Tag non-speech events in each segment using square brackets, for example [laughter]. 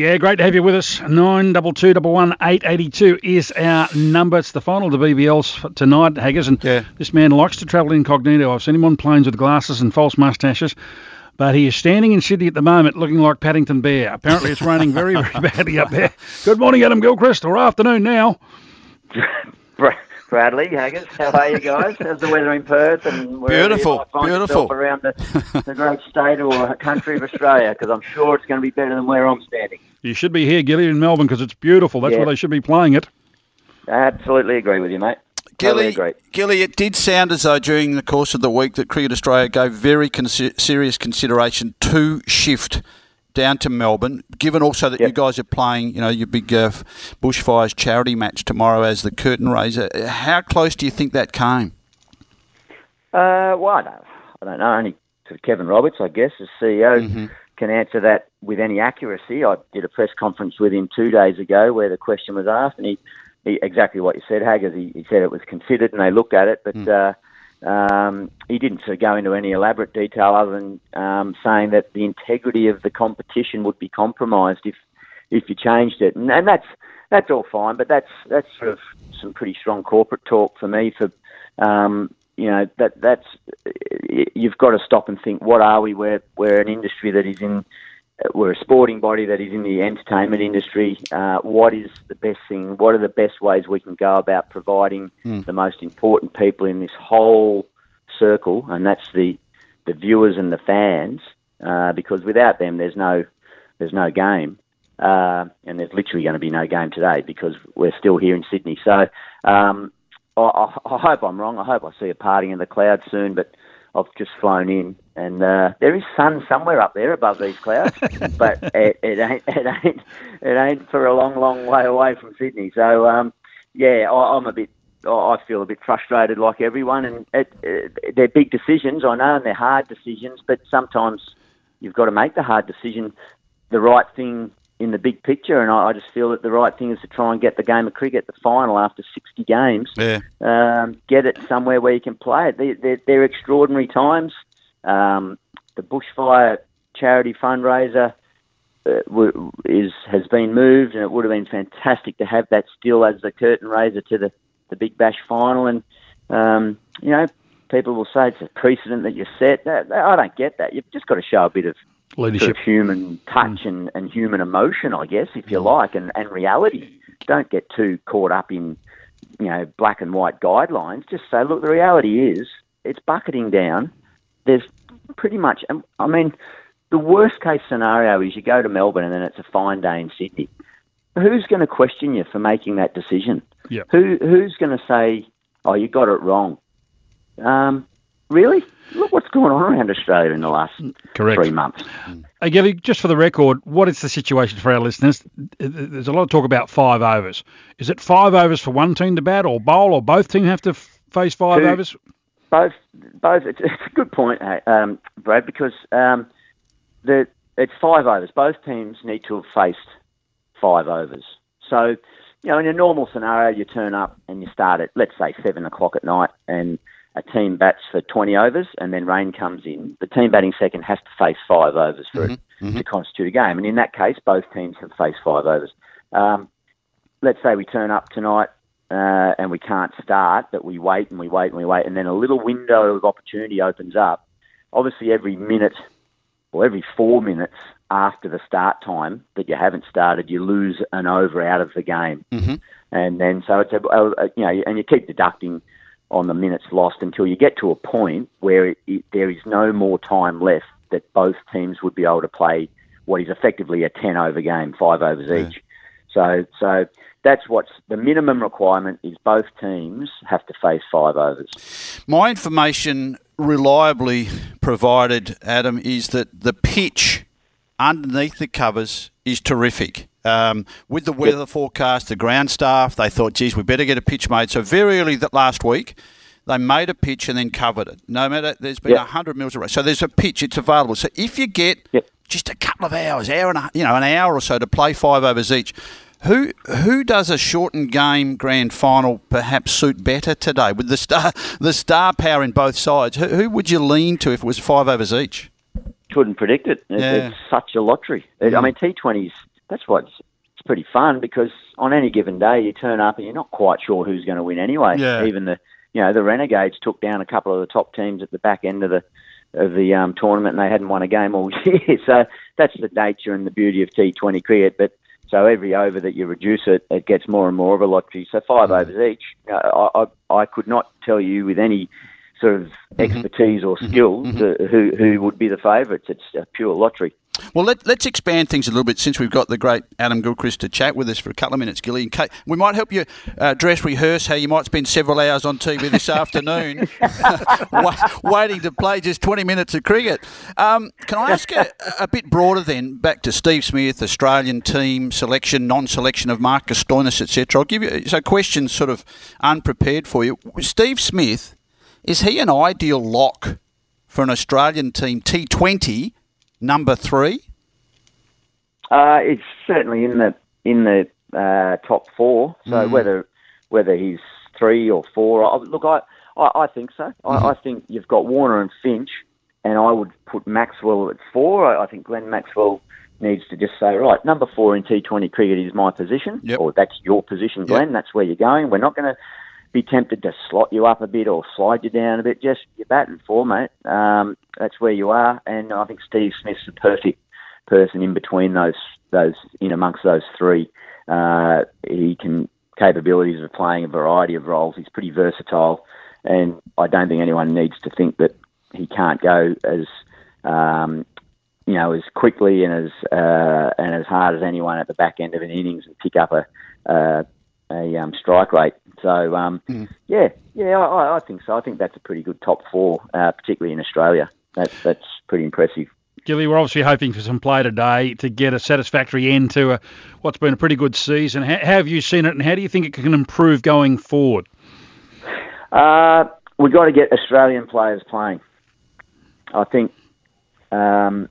Yeah, great to have you with us. Nine double two double one eight eighty two is our number. It's the final to BBLs tonight, Haggers, and Yeah. this man likes to travel incognito. I've seen him on planes with glasses and false mustaches. But he is standing in Sydney at the moment looking like Paddington Bear. Apparently it's raining very, very [laughs] badly up there. Good morning, Adam Gilchrist, or afternoon now. Bra- [laughs] Bradley, Haggis, how are you guys? How's the weather in Perth and Beautiful, you find beautiful. around the, [laughs] the great state or country of Australia? Because I'm sure it's going to be better than where I'm standing. You should be here, Gilly, in Melbourne, because it's beautiful. That's Yeah. where they should be playing it. I absolutely agree with you, mate. Totally Gilly, agree. Gilly, it did sound as though during the course of the week that Cricket Australia gave very consi- serious consideration to shift down to Melbourne, given also that you guys are playing, you know, your big uh, bushfires charity match tomorrow as the curtain raiser. How close do you think that came? Uh, well, I don't, I don't know. Only sort of Kevin Roberts, I guess, as CEO, can answer that with any accuracy. I did a press conference with him two days ago where the question was asked, and he, he exactly what you said, Haggers. He, he said it was considered, and they looked at it, but uh, um, he didn't sort of go into any elaborate detail other than um, saying that the integrity of the competition would be compromised if if you changed it, and, and that's that's all fine, but that's that's sort of some pretty strong corporate talk for me for um, you know that that's you've got to stop and think what are we? We're we're an industry that is in we're a sporting body that is in the entertainment industry uh, what is the best thing what are the best ways we can go about providing the most important people in this whole circle and that's the the viewers and the fans uh, because without them there's no there's no game uh, and there's literally going to be no game today because we're still here in Sydney. So um, I, I, I hope I'm wrong. I hope I see a parting in the clouds soon, but I've just flown in, and uh, there is sun somewhere up there above these clouds, [laughs] but it, it ain't it ain't it ain't for a long, long way away from Sydney. So um, yeah, I, I'm a bit. I feel a bit frustrated, like everyone, and it, it, they're big decisions. I know, and they're hard decisions, but sometimes you've got to make the hard decision, the right thing in the big picture. And I, I just feel that the right thing is to try and get the game of cricket, the final after 60 games, Yeah. um, get it somewhere where you can play it. They, they're, they're extraordinary times. Um, the bushfire charity fundraiser uh, w- is has been moved, and it would have been fantastic to have that still as the curtain raiser to the, the Big Bash final. And um, you know, people will say it's a precedent that you set. I don't get that. You've just got to show a bit of sort of human touch and, and human emotion, I guess, if you like, and, and reality. Don't get too caught up in, you know, black and white guidelines. Just say, look, the reality is it's bucketing down. There's pretty much, and I mean, the worst case scenario is you go to Melbourne and then it's a fine day in Sydney. Who's going to question you for making that decision? Yeah. Who Who's going to say, oh, you got it wrong? Um, really? Look what's going on around Australia in the last Correct. three months. Hey, Gilly, just for the record, what is the situation for our listeners? There's a lot of talk about five overs. Is it five overs for one team to bat or bowl, or both teams have to f- face five Two. overs? Both both it's, it's a good point, uh, um, Brad, because um, the it's five overs. Both teams need to have faced five overs. So, you know, in a normal scenario, you turn up and you start at let's say seven o'clock at night, and a team bats for twenty overs, and then rain comes in. The team batting second has to face five overs for it to constitute a game, and in that case, both teams have faced five overs. Um, let's say we turn up tonight uh, and we can't start, but we wait and we wait and we wait, and then a little window of opportunity opens up. Obviously, every minute or every four minutes after the start time that you haven't started, you lose an over out of the game, mm-hmm. and then so it's a, a, you know, and you keep deducting on the minutes lost until you get to a point where it, it, there is no more time left that both teams would be able to play what is effectively a ten over game, five overs each. So, so that's what's the minimum requirement is both teams have to face five overs. My information, reliably provided, Adam, is that the pitch underneath the covers is terrific. Um, with the weather forecast, the ground staff, they thought, geez, we better get a pitch made. So very early that last week, they made a pitch and then covered it. No matter, there's been a Yep. 100 mils of rain. So there's a pitch, it's available. So if you get Yep. just a couple of hours, hour and a, you know, an hour or so to play five overs each, who who does a shortened game grand final perhaps suit better today with the star the star power in both sides? Who, who would you lean to if it was five overs each? Couldn't predict it. It- Yeah. It's such a lottery. It, I mean, T20s that's what's it's pretty fun because on any given day you turn up and you're not quite sure who's going to win anyway. Yeah. Even the you know the Renegades took down a couple of the top teams at the back end of the of the um, tournament and they hadn't won a game all [laughs] year. So that's the nature and the beauty of T20 cricket. But so every over that you reduce it, it gets more and more of a lottery. So five overs each. Uh, I, I I could not tell you with any sort of expertise or skill to, who who would be the favourites. It's a pure lottery. Well, let, let's expand things a little bit since we've got the great Adam Gilchrist to chat with us for a couple of minutes, Gilly. In case, we might help you uh, dress rehearse how you might spend several hours on TV this [laughs] afternoon [laughs] waiting to play just 20 minutes of cricket. Um, can I ask a, a bit broader then, back to Steve Smith, Australian team selection, non-selection of Marcus Stoinis, etc. I'll give you, so questions sort of unprepared for you. Steve Smith, is he an ideal lock for an Australian team T20 number three? Uh, it's certainly in the in the uh, top four. So whether whether he's three or four, I, look, I, I, I think so. I, I think you've got Warner and Finch, and I would put Maxwell at four. I, I think Glenn Maxwell needs to just say, right, number four in T20 cricket is my position, Yep. or that's your position, Glenn. That's where you're going. We're not going to be tempted to slot you up a bit or slide you down a bit. Just you're batting four, mate. Um, that's where you are, and I think Steve Smith's the perfect person in between those those in amongst those three. Uh, he can capabilities of playing a variety of roles. He's pretty versatile, and I don't think anyone needs to think that he can't go as um, you know as quickly and as uh, and as hard as anyone at the back end of an innings and pick up a uh, a um, strike rate. So um, yeah, yeah, I, I think so. I think that's a pretty good top four, uh, particularly in Australia. That's that's pretty impressive. Gilly, we're obviously hoping for some play today to get a satisfactory end to a, what's been a pretty good season. How, how have you seen it, and how do you think it can improve going forward? Uh, we've got to get Australian players playing. I think um,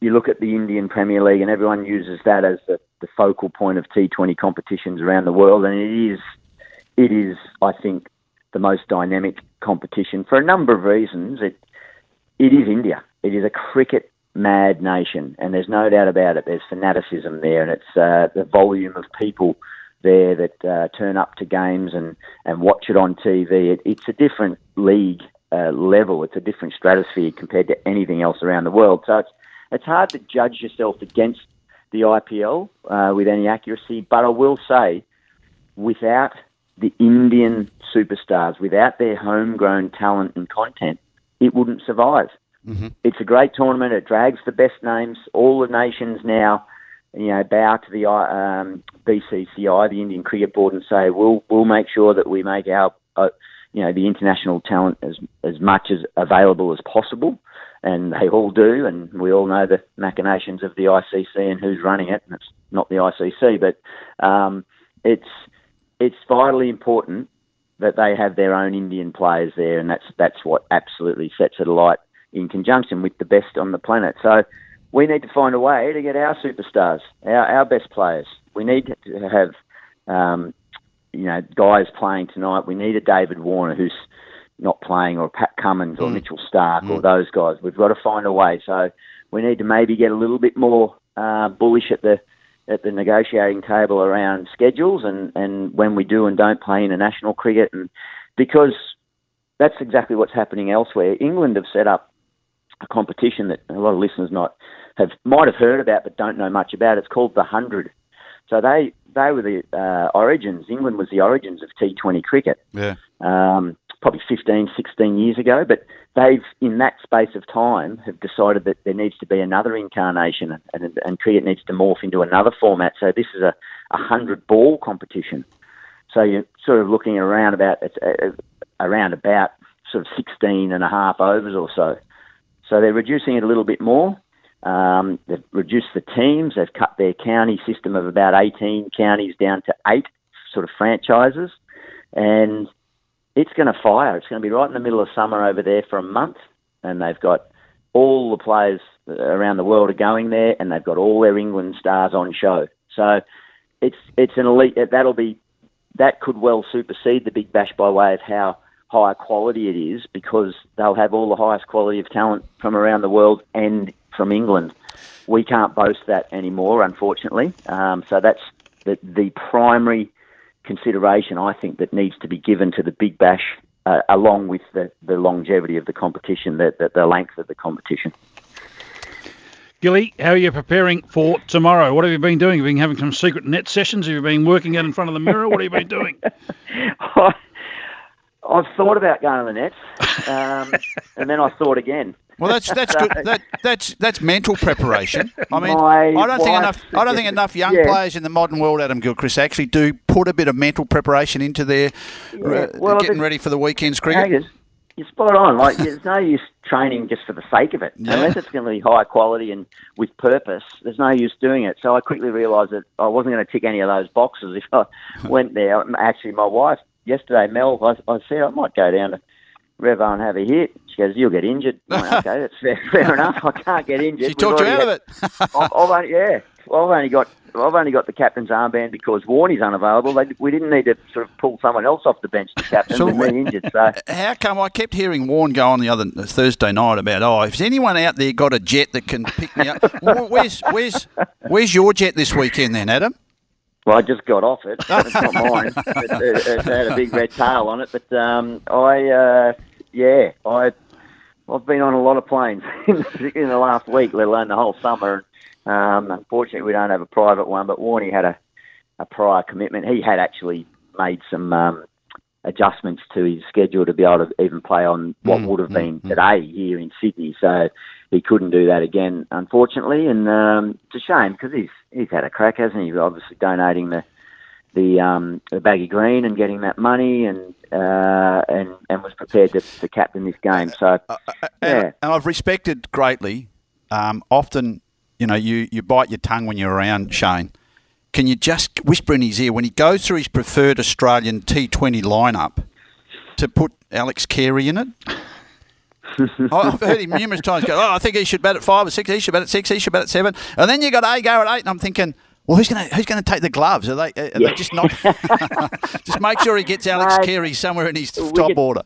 you look at the Indian Premier League, and everyone uses that as the, the focal point of T20 competitions around the world, and it is, it is, I think, the most dynamic competition for a number of reasons. It, it is India. It is a cricket mad nation, and there's no doubt about it. There's fanaticism there, and it's uh, the volume of people there that uh, turn up to games and, and watch it on TV. It, it's a different league uh, level. It's a different stratosphere compared to anything else around the world. So it's it's hard to judge yourself against the IPL uh, with any accuracy. But I will say, without the Indian superstars, without their homegrown talent and content, it wouldn't survive. It's a great tournament. It drags the best names. All the nations now, you know, bow to the um, BCCI, the Indian Cricket Board, and say we'll we'll make sure that we make our, uh, you know, the international talent as as much as available as possible. And they all do, and we all know the machinations of the ICC and who's running it. And it's not the ICC, but um, it's it's vitally important that they have their own Indian players there, and that's that's what absolutely sets it alight in conjunction with the best on the planet. So we need to find a way to get our superstars, our, our best players. We need to have, um, you know, guys playing tonight. We need a David Warner who's not playing, or Pat Cummins, or Mitchell Starc, or those guys. We've got to find a way. So we need to maybe get a little bit more uh, bullish at the at the negotiating table around schedules and, and when we do and don't play international cricket, and because that's exactly what's happening elsewhere. England have set up a competition that a lot of listeners not have might have heard about but don't know much about. It's called the Hundred. So they they were the uh, origins. England was the origins of T20 cricket. Yeah. Um, probably 15, 16 years ago, but they've in that space of time have decided that there needs to be another incarnation and, and cricket needs to morph into another format. So this is a, a hundred ball competition. So you're sort of looking around about it's uh, around about sort of 16 and a half overs or so. So they're reducing it a little bit more. Um, they've reduced the teams. They've cut their county system of about 18 counties down to eight sort of franchises. And it's going to fire. It's going to be right in the middle of summer over there for a month. And they've got all the players around the world are going there, and they've got all their England stars on show. So it's it's an elite. That'll be that could well supersede the Big Bash by way of how high quality it is because they'll have all the highest quality of talent from around the world and from England. we can't boast that anymore, unfortunately. Um, so that's the, the primary consideration I think that needs to be given to the Big Bash, uh, along with the, the longevity of the competition, the, the, the length of the competition. Gilly, how are you preparing for tomorrow? What have you been doing? Have you been having some secret net sessions? Have you been working out in front of the mirror? What have you been doing? [laughs] I've thought about going to the Nets, um, [laughs] and then I thought again. Well, that's that's good. That, that's that's mental preparation. I mean, My I don't think enough. I don't think enough young yeah. players in the modern world, Adam Gilchrist, actually do put a bit of mental preparation into their yeah. uh, well, getting ready for the weekend's cricket. You're spot on. Like, there's no use training just for the sake of it, yeah. unless it's going to be high quality and with purpose. There's no use doing it. So I quickly realised that I wasn't going to tick any of those boxes if I [laughs] went there. Actually, my wife yesterday, Mel, I, I said I might go down to Revo and have a hit. She goes, "You'll get injured." Went, okay, that's fair, [laughs] fair enough. I can't get injured. She talked you out had, of it. [laughs] I've, I've only, yeah, I've only got I've only got the captain's armband because Warney's unavailable. They, we didn't need to sort of pull someone else off the bench to captain so me injured. So [laughs] how come I kept hearing Warne go on the other Thursday night about oh, if anyone out there got a jet that can pick me up, where's where's where's your jet this weekend then, Adam? Well, I just got off it. [laughs] It's not mine. It, it, it, had a big red tail on it, but um, I, uh, yeah, I, I've been on a lot of planes [laughs] in the last week, let alone the whole summer. Um, unfortunately, we don't have a private one, but Warney had a, a prior commitment. He had actually made some um, adjustments to his schedule to be able to even play on what mm, would have mm, been mm, today here in Sydney. So he couldn't do that again, unfortunately, and um, it's a shame because he's he's had a crack, hasn't he? Obviously donating the the um, the baggy green and getting that money and uh, and and was prepared to, to captain this game. So uh, uh, uh yeah, and I've respected greatly. Um, often you know, you, you bite your tongue when you're around Shane. Can you just whisper in his ear when he goes through his preferred Australian T20 lineup to put Alex Carey in it? [laughs] I've heard him numerous times go, oh, I think he should bat at five or six, he should bat at six, he should bat at seven. And then you got Agar at eight, and I'm thinking, well, who's going to who's going to take the gloves? Are they, are yeah. they just not? [laughs] [laughs] just make sure he gets Alex Carey somewhere in his top order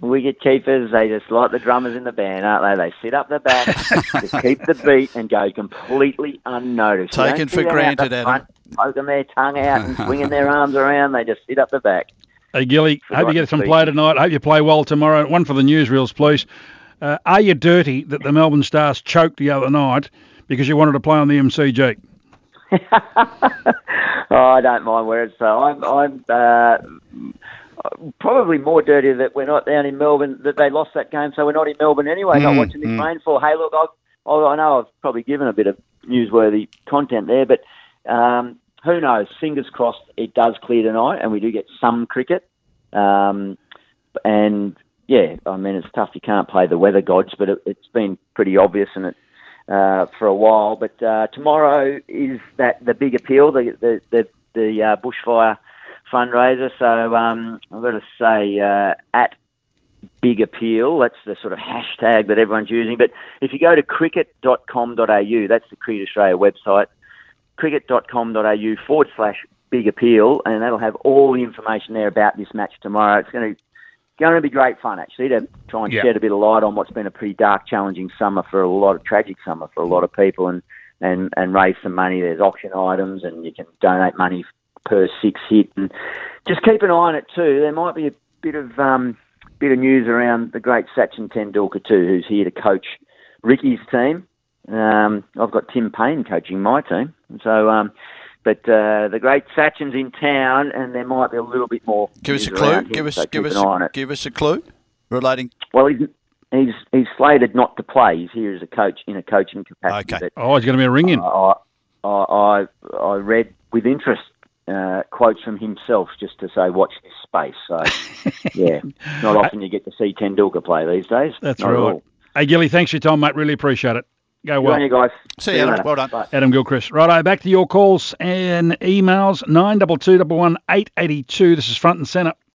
wicket keepers, they just like the drummers in the band, aren't they? They sit up the back, [laughs] to keep the beat, and go completely unnoticed. Taken for granted, Adam. poking their tongue out and swinging their arms around. They just sit up the back. Hey, Gilly, hope you get some play tonight. Hope you play well tomorrow. One for the newsreels, please. Uh, are you dirty that the Melbourne Stars choked the other night because you wanted to play on the MCG? [laughs] oh, I don't mind where it's so. I'm, I'm uh, probably more dirty that we're not down in Melbourne, that they lost that game, so we're not in Melbourne anyway, mm, not watching this mm. rainfall. Hey, look, I, I know I've probably given a bit of newsworthy content there, but um, who knows? Fingers crossed it does clear tonight and we do get some cricket. Um, and yeah, I mean, it's tough. You can't play the weather gods, but it, has been pretty obvious and it, uh, for a while. But uh, tomorrow is that the big appeal, the the the, the uh, bushfire fundraiser. So um, I've got to say, uh, at Big Appeal, that's the sort of hashtag that everyone's using. But if you go to cricket.com.au, that's the Cricket Australia website, cricket.com.au forward slash Big Appeal, and that'll have all the information there about this match tomorrow. It's going to going to be great fun actually to try and yeah. shed a bit of light on what's been a pretty dark, challenging summer for a lot of tragic summer for a lot of people, and and and raise some money. There's auction items, and you can donate money per six hit, and just keep an eye on it too. There might be a bit of um, bit of news around the great Sachin Tendulkar too, who's here to coach Ricky's team. Um, I've got Tim Paine coaching my team, so. Um, but uh, the great Sachin's in town, and there might be a little bit more. Give us a clue. Him, give us, so give us, a, give us a clue relating. Well, he's he's he's slated not to play. He's here as a coach in a coaching capacity. Okay. But, oh, he's going to be a ring in. I, I, I I read with interest uh, quotes from himself just to say, watch this space. So, [laughs] yeah, not often you get to see Tendulkar play these days. That's not right. Hey, Gilly, thanks for your time, mate. Really appreciate it. Go well. you guys. See, See you, Adam. Well done. Bye. Adam Gilchrist. Righto, back to your calls and emails. 922 882. This is front and centre.